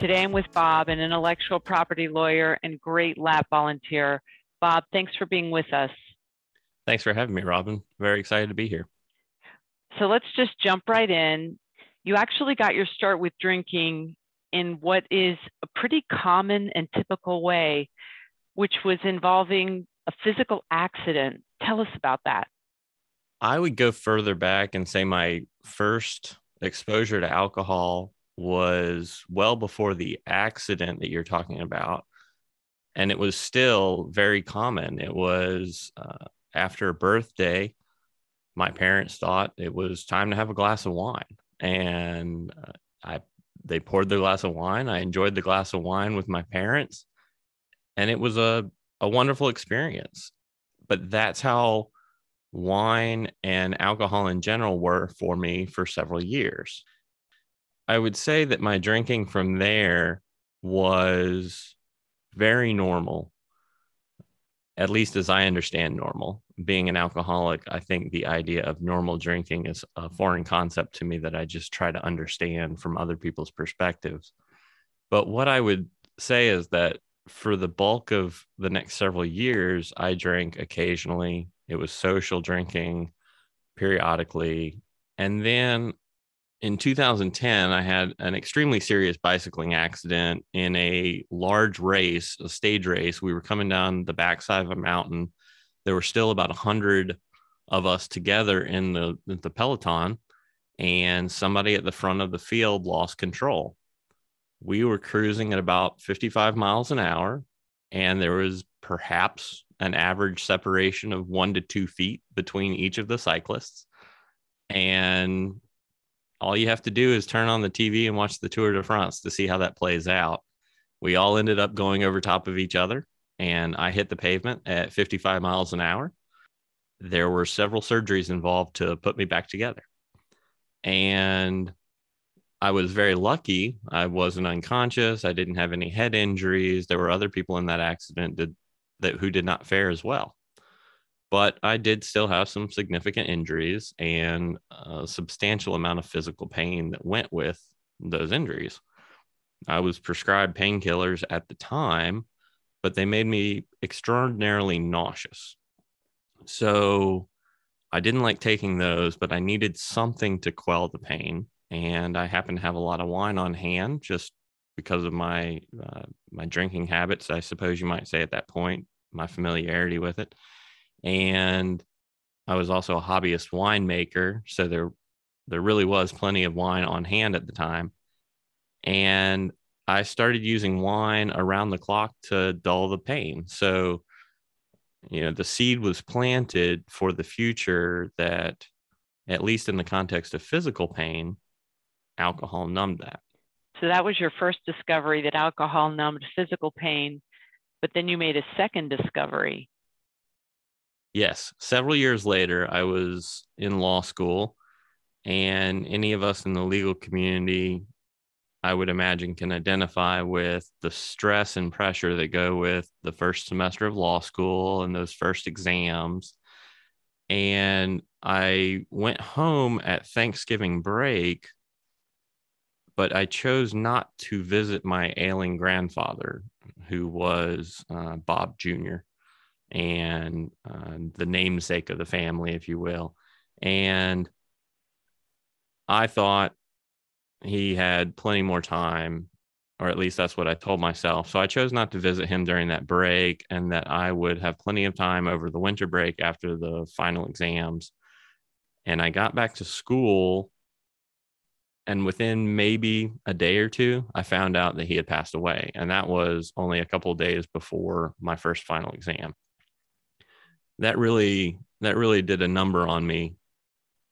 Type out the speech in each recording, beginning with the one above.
Today I'm with Bob, an intellectual property lawyer and great LAP volunteer. Bob, thanks for being with us. Thanks for having me, Robynn. Very excited to be here. So let's just jump right in. You actually got your start with drinking in what is a pretty common and typical way, which was involving a physical accident. Tell us about that. I would go further back and say my first exposure to alcohol was well before the accident that you're talking about. And it was still very common. It was uh, after a birthday, my parents thought it was time to have a glass of wine. And uh, I they poured the glass of wine. I enjoyed the glass of wine with my parents. And it was a, a wonderful experience. But that's how wine and alcohol in general were for me for several years. I would say that my drinking from there was very normal, at least as I understand normal. Being an alcoholic, I think the idea of normal drinking is a foreign concept to me that I just try to understand from other people's perspectives. But what I would say is that for the bulk of the next several years, I drank occasionally. It was social drinking periodically. And then in 2010, I had an extremely serious bicycling accident in a large race, a stage race. We were coming down the backside of a mountain. There were still about 100 of us together in the, the peloton, and somebody at the front of the field lost control. We were cruising at about 55 miles an hour, and there was perhaps an average separation of one to two feet between each of the cyclists. And all you have to do is turn on the TV and watch the Tour de France to see how that plays out. We all ended up going over top of each other, and I hit the pavement at 55 miles an hour. There were several surgeries involved to put me back together. And I was very lucky. I wasn't unconscious. I didn't have any head injuries. There were other people in that accident that, that who did not fare as well but I did still have some significant injuries and a substantial amount of physical pain that went with those injuries. I was prescribed painkillers at the time, but they made me extraordinarily nauseous. So I didn't like taking those, but I needed something to quell the pain. And I happened to have a lot of wine on hand just because of my uh, my drinking habits, I suppose you might say at that point, my familiarity with it and I was also a hobbyist winemaker, so there there really was plenty of wine on hand at the time. And I started using wine around the clock to dull the pain. So, you know, the seed was planted for the future that, at least in the context of physical pain, alcohol numbed that. So, that was your first discovery that alcohol numbed physical pain. But then you made a second discovery Yes. Several years later, I was in law school, and any of us in the legal community, I would imagine, can identify with the stress and pressure that go with the first semester of law school and those first exams. And I went home at Thanksgiving break, but I chose not to visit my ailing grandfather, who was uh, Bob Jr and uh, the namesake of the family, if you will. And I thought he had plenty more time, or at least that's what I told myself. So I chose not to visit him during that break and that I would have plenty of time over the winter break after the final exams. And I got back to school. And within maybe a day or two, I found out that he had passed away. And that was only a couple days before my first final exam that really that really did a number on me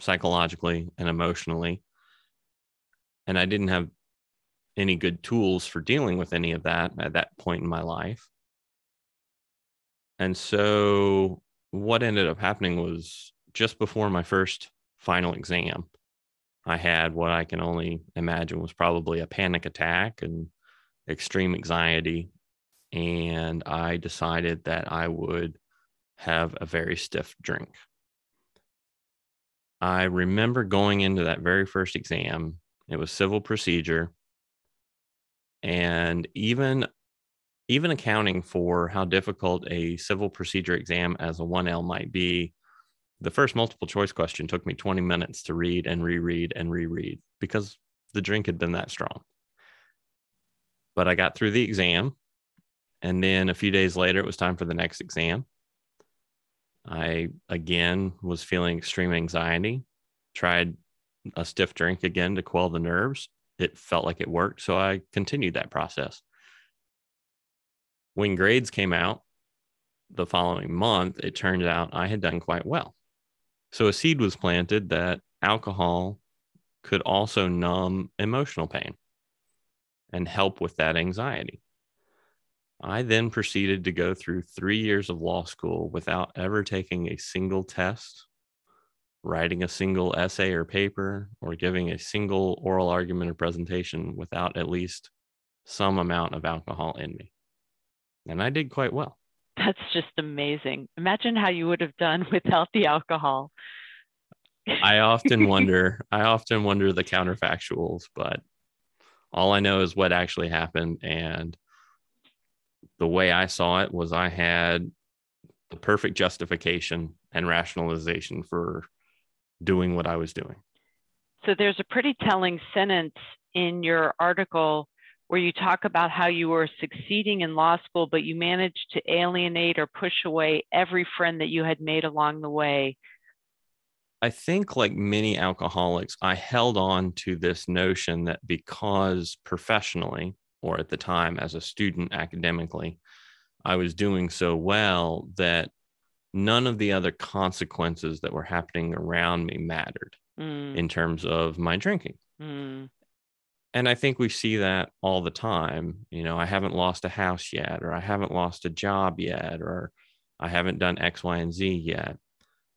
psychologically and emotionally and i didn't have any good tools for dealing with any of that at that point in my life. And so what ended up happening was just before my first final exam, I had what I can only imagine was probably a panic attack and extreme anxiety. And I decided that I would have a very stiff drink. I remember going into that very first exam, it was civil procedure. And even even accounting for how difficult a civil procedure exam as a 1L might be, the first multiple choice question took me 20 minutes to read and reread and reread because the drink had been that strong. But I got through the exam. And then a few days later, it was time for the next exam. I again was feeling extreme anxiety, tried a stiff drink again to quell the nerves. It felt like it worked. So I continued that process. When grades came out the following month, it turned out I had done quite well. So a seed was planted that alcohol could also numb emotional pain and help with that anxiety. I then proceeded to go through three years of law school without ever taking a single test, writing a single essay or paper, or giving a single oral argument or presentation without at least some amount of alcohol in me. And I did quite well. That's just amazing. Imagine how you would have done without the alcohol. I often wonder, I often wonder the counterfactuals, but all I know is what actually happened. And the way I saw it was I had the perfect justification and rationalization for doing what I was doing. So there's a pretty telling sentence in your article where you talk about how you were succeeding in law school, but you managed to alienate or push away every friend that you had made along the way. I think, like many alcoholics, I held on to this notion that because professionally or at the time as a student academically, I was doing so well that none of the other consequences that were happening around me mattered mm. in terms of my drinking. Mm. And I think we see that all the time. You know, I haven't lost a house yet, or I haven't lost a job yet, or I haven't done X, Y, and Z yet.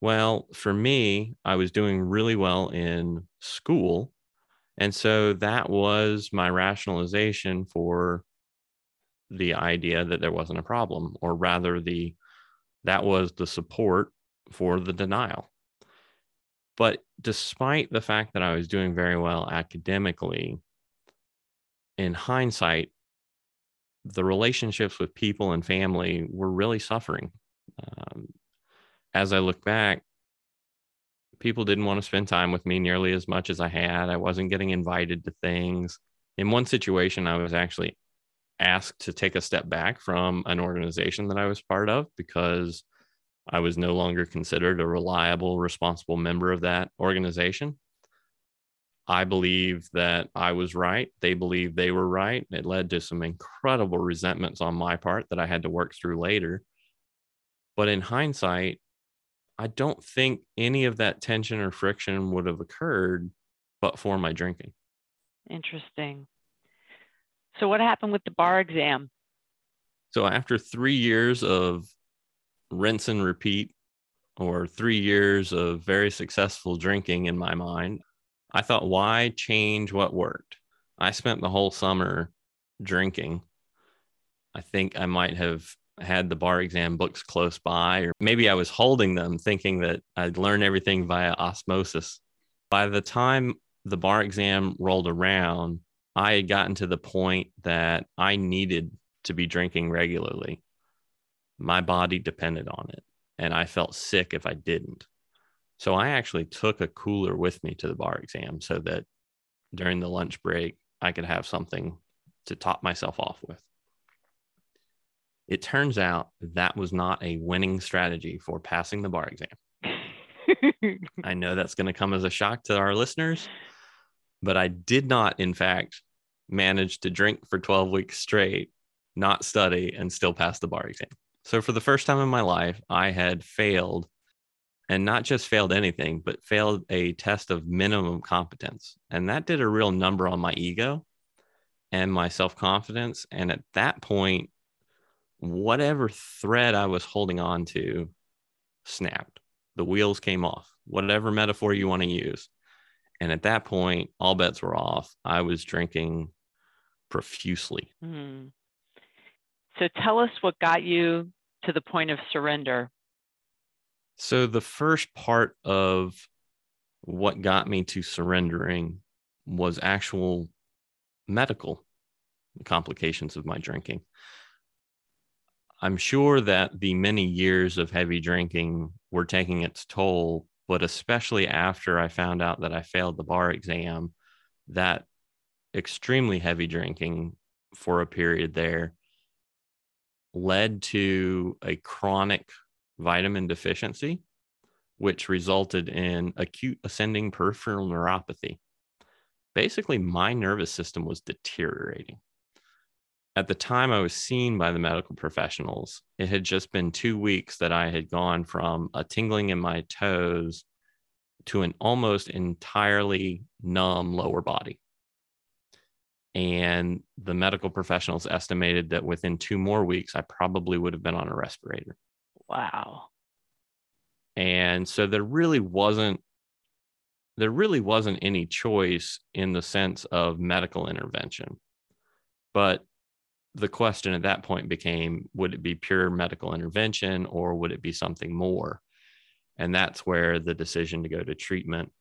Well, for me, I was doing really well in school and so that was my rationalization for the idea that there wasn't a problem, or rather, the that was the support for the denial. But despite the fact that I was doing very well academically, in hindsight, the relationships with people and family were really suffering. Um, as I look back, people didn't want to spend time with me nearly as much as I had. I wasn't getting invited to things. In one situation, I was actually asked to take a step back from an organization that I was part of because I was no longer considered a reliable, responsible member of that organization. I believe that I was right. They believed they were right. It led to some incredible resentments on my part that I had to work through later. But in hindsight, I don't think any of that tension or friction would have occurred but for my drinking. Interesting. So, what happened with the bar exam? So, after three years of rinse and repeat, or three years of very successful drinking in my mind, I thought, why change what worked? I spent the whole summer drinking. I think I might have had the bar exam books close by, or maybe I was holding them thinking that I'd learn everything via osmosis. By the time the bar exam rolled around, I had gotten to the point that I needed to be drinking regularly. My body depended on it, and I felt sick if I didn't. So I actually took a cooler with me to the bar exam so that during the lunch break, I could have something to top myself off with. It turns out that was not a winning strategy for passing the bar exam. I know that's going to come as a shock to our listeners, but I did not, in fact, manage to drink for 12 weeks straight, not study, and still pass the bar exam. So, for the first time in my life, I had failed and not just failed anything, but failed a test of minimum competence. And that did a real number on my ego and my self confidence. And at that point, whatever thread I was holding on to snapped. The wheels came off, whatever metaphor you want to use. And at that point, all bets were off. I was drinking profusely. Mm. So tell us what got you to the point of surrender. So, the first part of what got me to surrendering was actual medical complications of my drinking. I'm sure that the many years of heavy drinking were taking its toll, but especially after I found out that I failed the bar exam, that extremely heavy drinking for a period there led to a chronic vitamin deficiency, which resulted in acute ascending peripheral neuropathy. Basically, my nervous system was deteriorating. At the time I was seen by the medical professionals, it had just been two weeks that I had gone from a tingling in my toes to an almost entirely numb lower body. And the medical professionals estimated that within two more weeks, I probably would have been on a respirator. Wow. And so there really wasn't there really wasn't any choice in the sense of medical intervention. But the question at that point became would it be pure medical intervention or would it be something more? And that's where the decision to go to treatment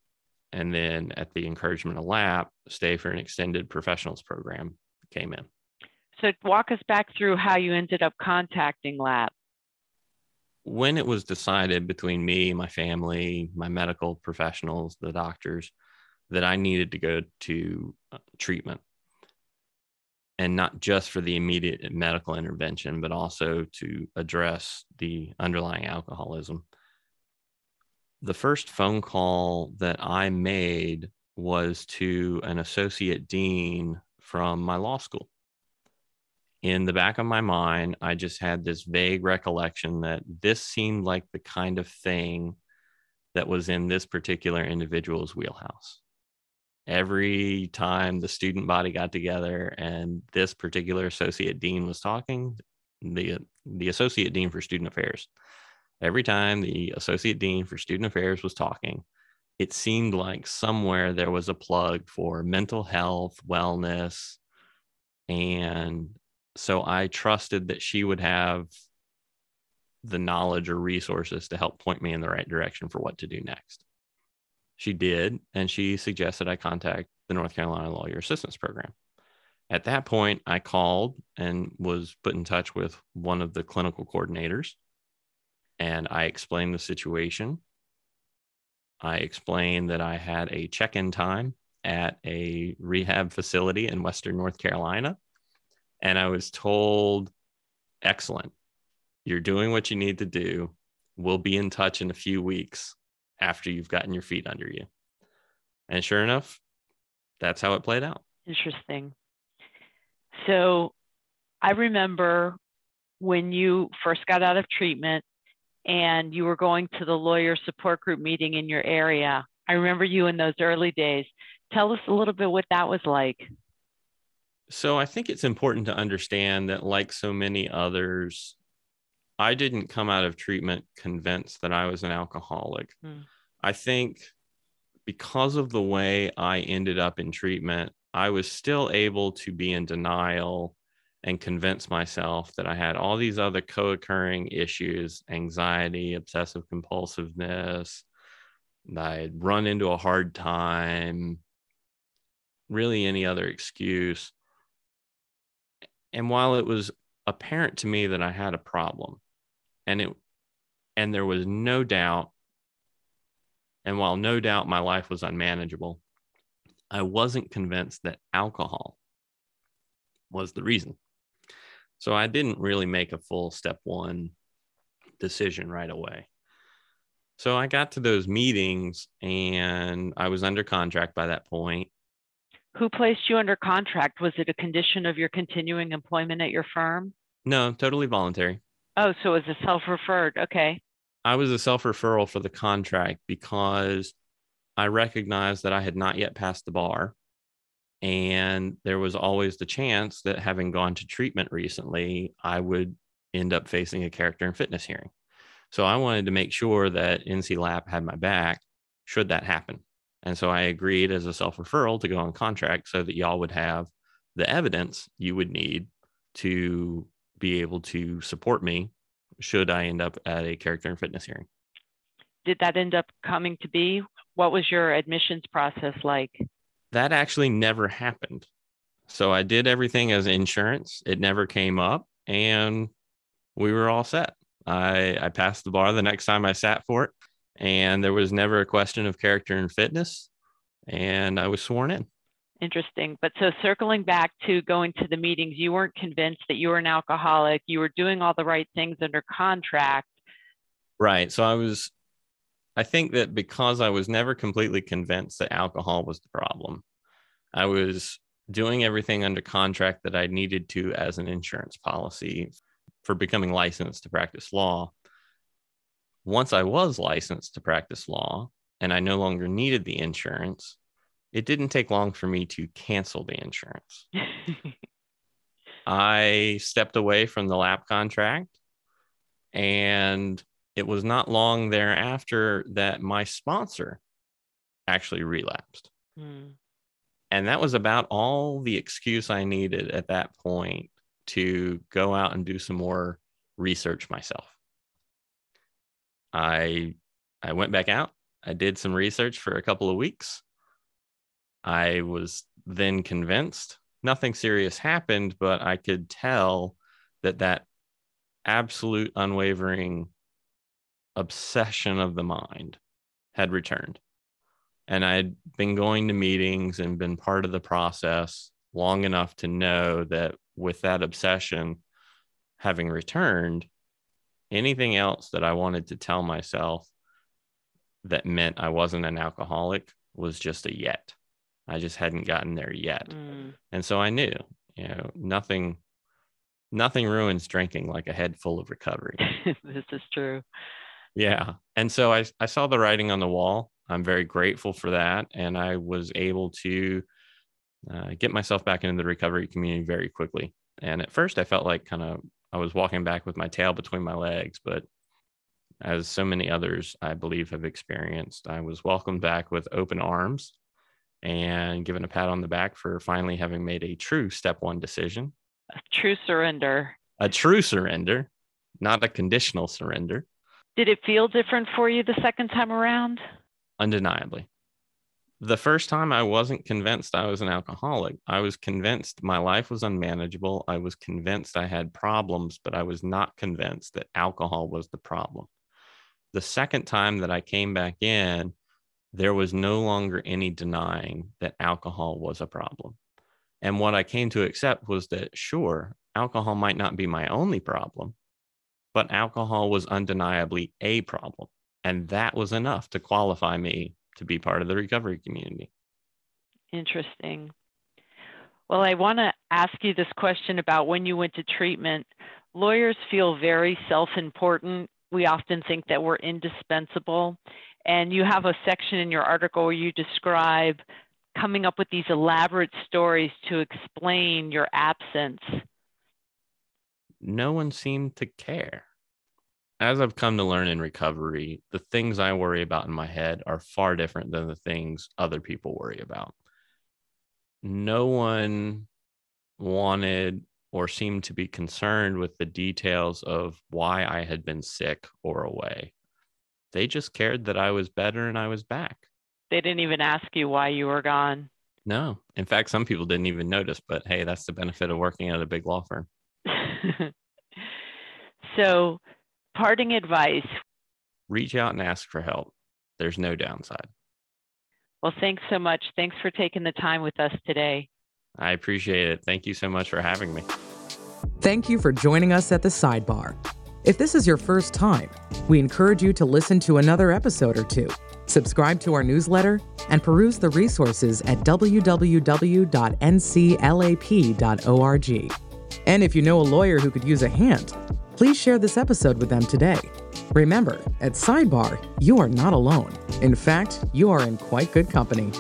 and then at the encouragement of LAP, stay for an extended professionals program came in. So walk us back through how you ended up contacting LAP. When it was decided between me, my family, my medical professionals, the doctors, that I needed to go to uh, treatment and not just for the immediate medical intervention, but also to address the underlying alcoholism the first phone call that I made was to an associate dean from my law school. In the back of my mind, I just had this vague recollection that this seemed like the kind of thing that was in this particular individual's wheelhouse. Every time the student body got together and this particular associate dean was talking, the the associate dean for student affairs every time the associate dean for student affairs was talking, it seemed like somewhere there was a plug for mental health, wellness. And so I trusted that she would have the knowledge or resources to help point me in the right direction for what to do next. She did, and she suggested I contact the North Carolina Lawyer Assistance Program. At that point, I called and was put in touch with one of the clinical coordinators and I explained the situation. I explained that I had a check in time at a rehab facility in Western North Carolina. And I was told, excellent. You're doing what you need to do. We'll be in touch in a few weeks after you've gotten your feet under you. And sure enough, that's how it played out. Interesting. So I remember when you first got out of treatment, and you were going to the lawyer support group meeting in your area. I remember you in those early days. Tell us a little bit what that was like. So, I think it's important to understand that, like so many others, I didn't come out of treatment convinced that I was an alcoholic. Hmm. I think because of the way I ended up in treatment, I was still able to be in denial and convince myself that I had all these other co occurring issues anxiety, obsessive compulsiveness, I had run into a hard time, really any other excuse. And while it was apparent to me that I had a problem, and it and there was no doubt and while no doubt my life was unmanageable, I wasn't convinced that alcohol was the reason. So I didn't really make a full step one decision right away. So I got to those meetings and I was under contract by that point. Who placed you under contract? Was it a condition of your continuing employment at your firm? No, totally voluntary. Oh, so it was a self referred. Okay. I was a self referral for the contract because I recognized that I had not yet passed the bar And there was always the chance that having gone to treatment recently, I would end up facing a character and fitness hearing. So I wanted to make sure that NC Lap had my back should that happen. And so I agreed as a self referral to go on contract so that y'all would have the evidence you would need to be able to support me should I end up at a character and fitness hearing. Did that end up coming to be? What was your admissions process like? That actually never happened. So I did everything as insurance. It never came up and we were all set. I, I passed the bar the next time I sat for it and there was never a question of character and fitness and i was sworn in interesting. But so circling back to going to the meetings you weren't convinced that you were an alcoholic. You were doing all the right things under contract. Right. So i was i think that because i was never completely convinced that alcohol was the problem i was doing everything under contract that i needed to as an insurance policy for becoming licensed to practice law. Once I was licensed to practice law and I no longer needed the insurance, it didn't take long for me to cancel the insurance. I stepped away from the lap contract and it was not long thereafter that my sponsor actually relapsed. Mm. And that was about all the excuse I needed at that point to go out and do some more research myself. I I went back out. I did some research for a couple of weeks. I was then convinced nothing serious happened, but I could tell that that absolute unwavering obsession of the mind had returned. And I had been going to meetings and been part of the process long enough to know that with that obsession having returned, anything else that I wanted to tell myself that meant I wasn't an alcoholic was just a yet. I just hadn't gotten there yet. Mm. And so I knew, you know, nothing nothing ruins drinking like a head full of recovery. this is true. Yeah. And so I I saw the writing on the wall. I'm very grateful for that and I was able to uh, get myself back into the recovery community very quickly. And at first I felt like kind of I was walking back with my tail between my legs, but as so many others I believe have experienced, I was welcomed back with open arms and given a pat on the back for finally having made a true step one decision. A true surrender. A true surrender, not a conditional surrender. Did it feel different for you the second time around? Undeniably the first time I wasn't convinced I was an alcoholic. I was convinced my life was unmanageable. I was convinced I had problems, but I was not convinced that alcohol was the problem. The second time that I came back in, there was no longer any denying that alcohol was a problem. And what I came to accept was that, sure, alcohol might not be my only problem, but alcohol was undeniably a problem. And that was enough to qualify me to be part of the recovery community. Interesting. Well, I want to ask you this question about when you went to treatment. Lawyers feel very self important. We often think that we're indispensable. And you have a section in your article where you describe coming up with these elaborate stories to explain your absence. No one seemed to care as I've come to learn in recovery, the things I worry about in my head are far different than the things other people worry about. No one wanted or seemed to be concerned with the details of why I had been sick or away. They just cared that I was better and I was back. They didn't even ask you why you were gone. No. In fact, some people didn't even notice, but hey, that's the benefit of working at a big law firm. so, parting advice reach out and ask for help. There's no downside. Well, thanks so much. Thanks for taking the time with us today. I appreciate it. Thank you so much for having me. Thank you for joining us at the sidebar. If this is your first time, we encourage you to listen to another episode or two, subscribe to our newsletter, and peruse the resources at www.nclap.org. And if you know a lawyer who could use a hand, Please share this episode with them today. Remember, at Sidebar, you are not alone. In fact, you are in quite good company.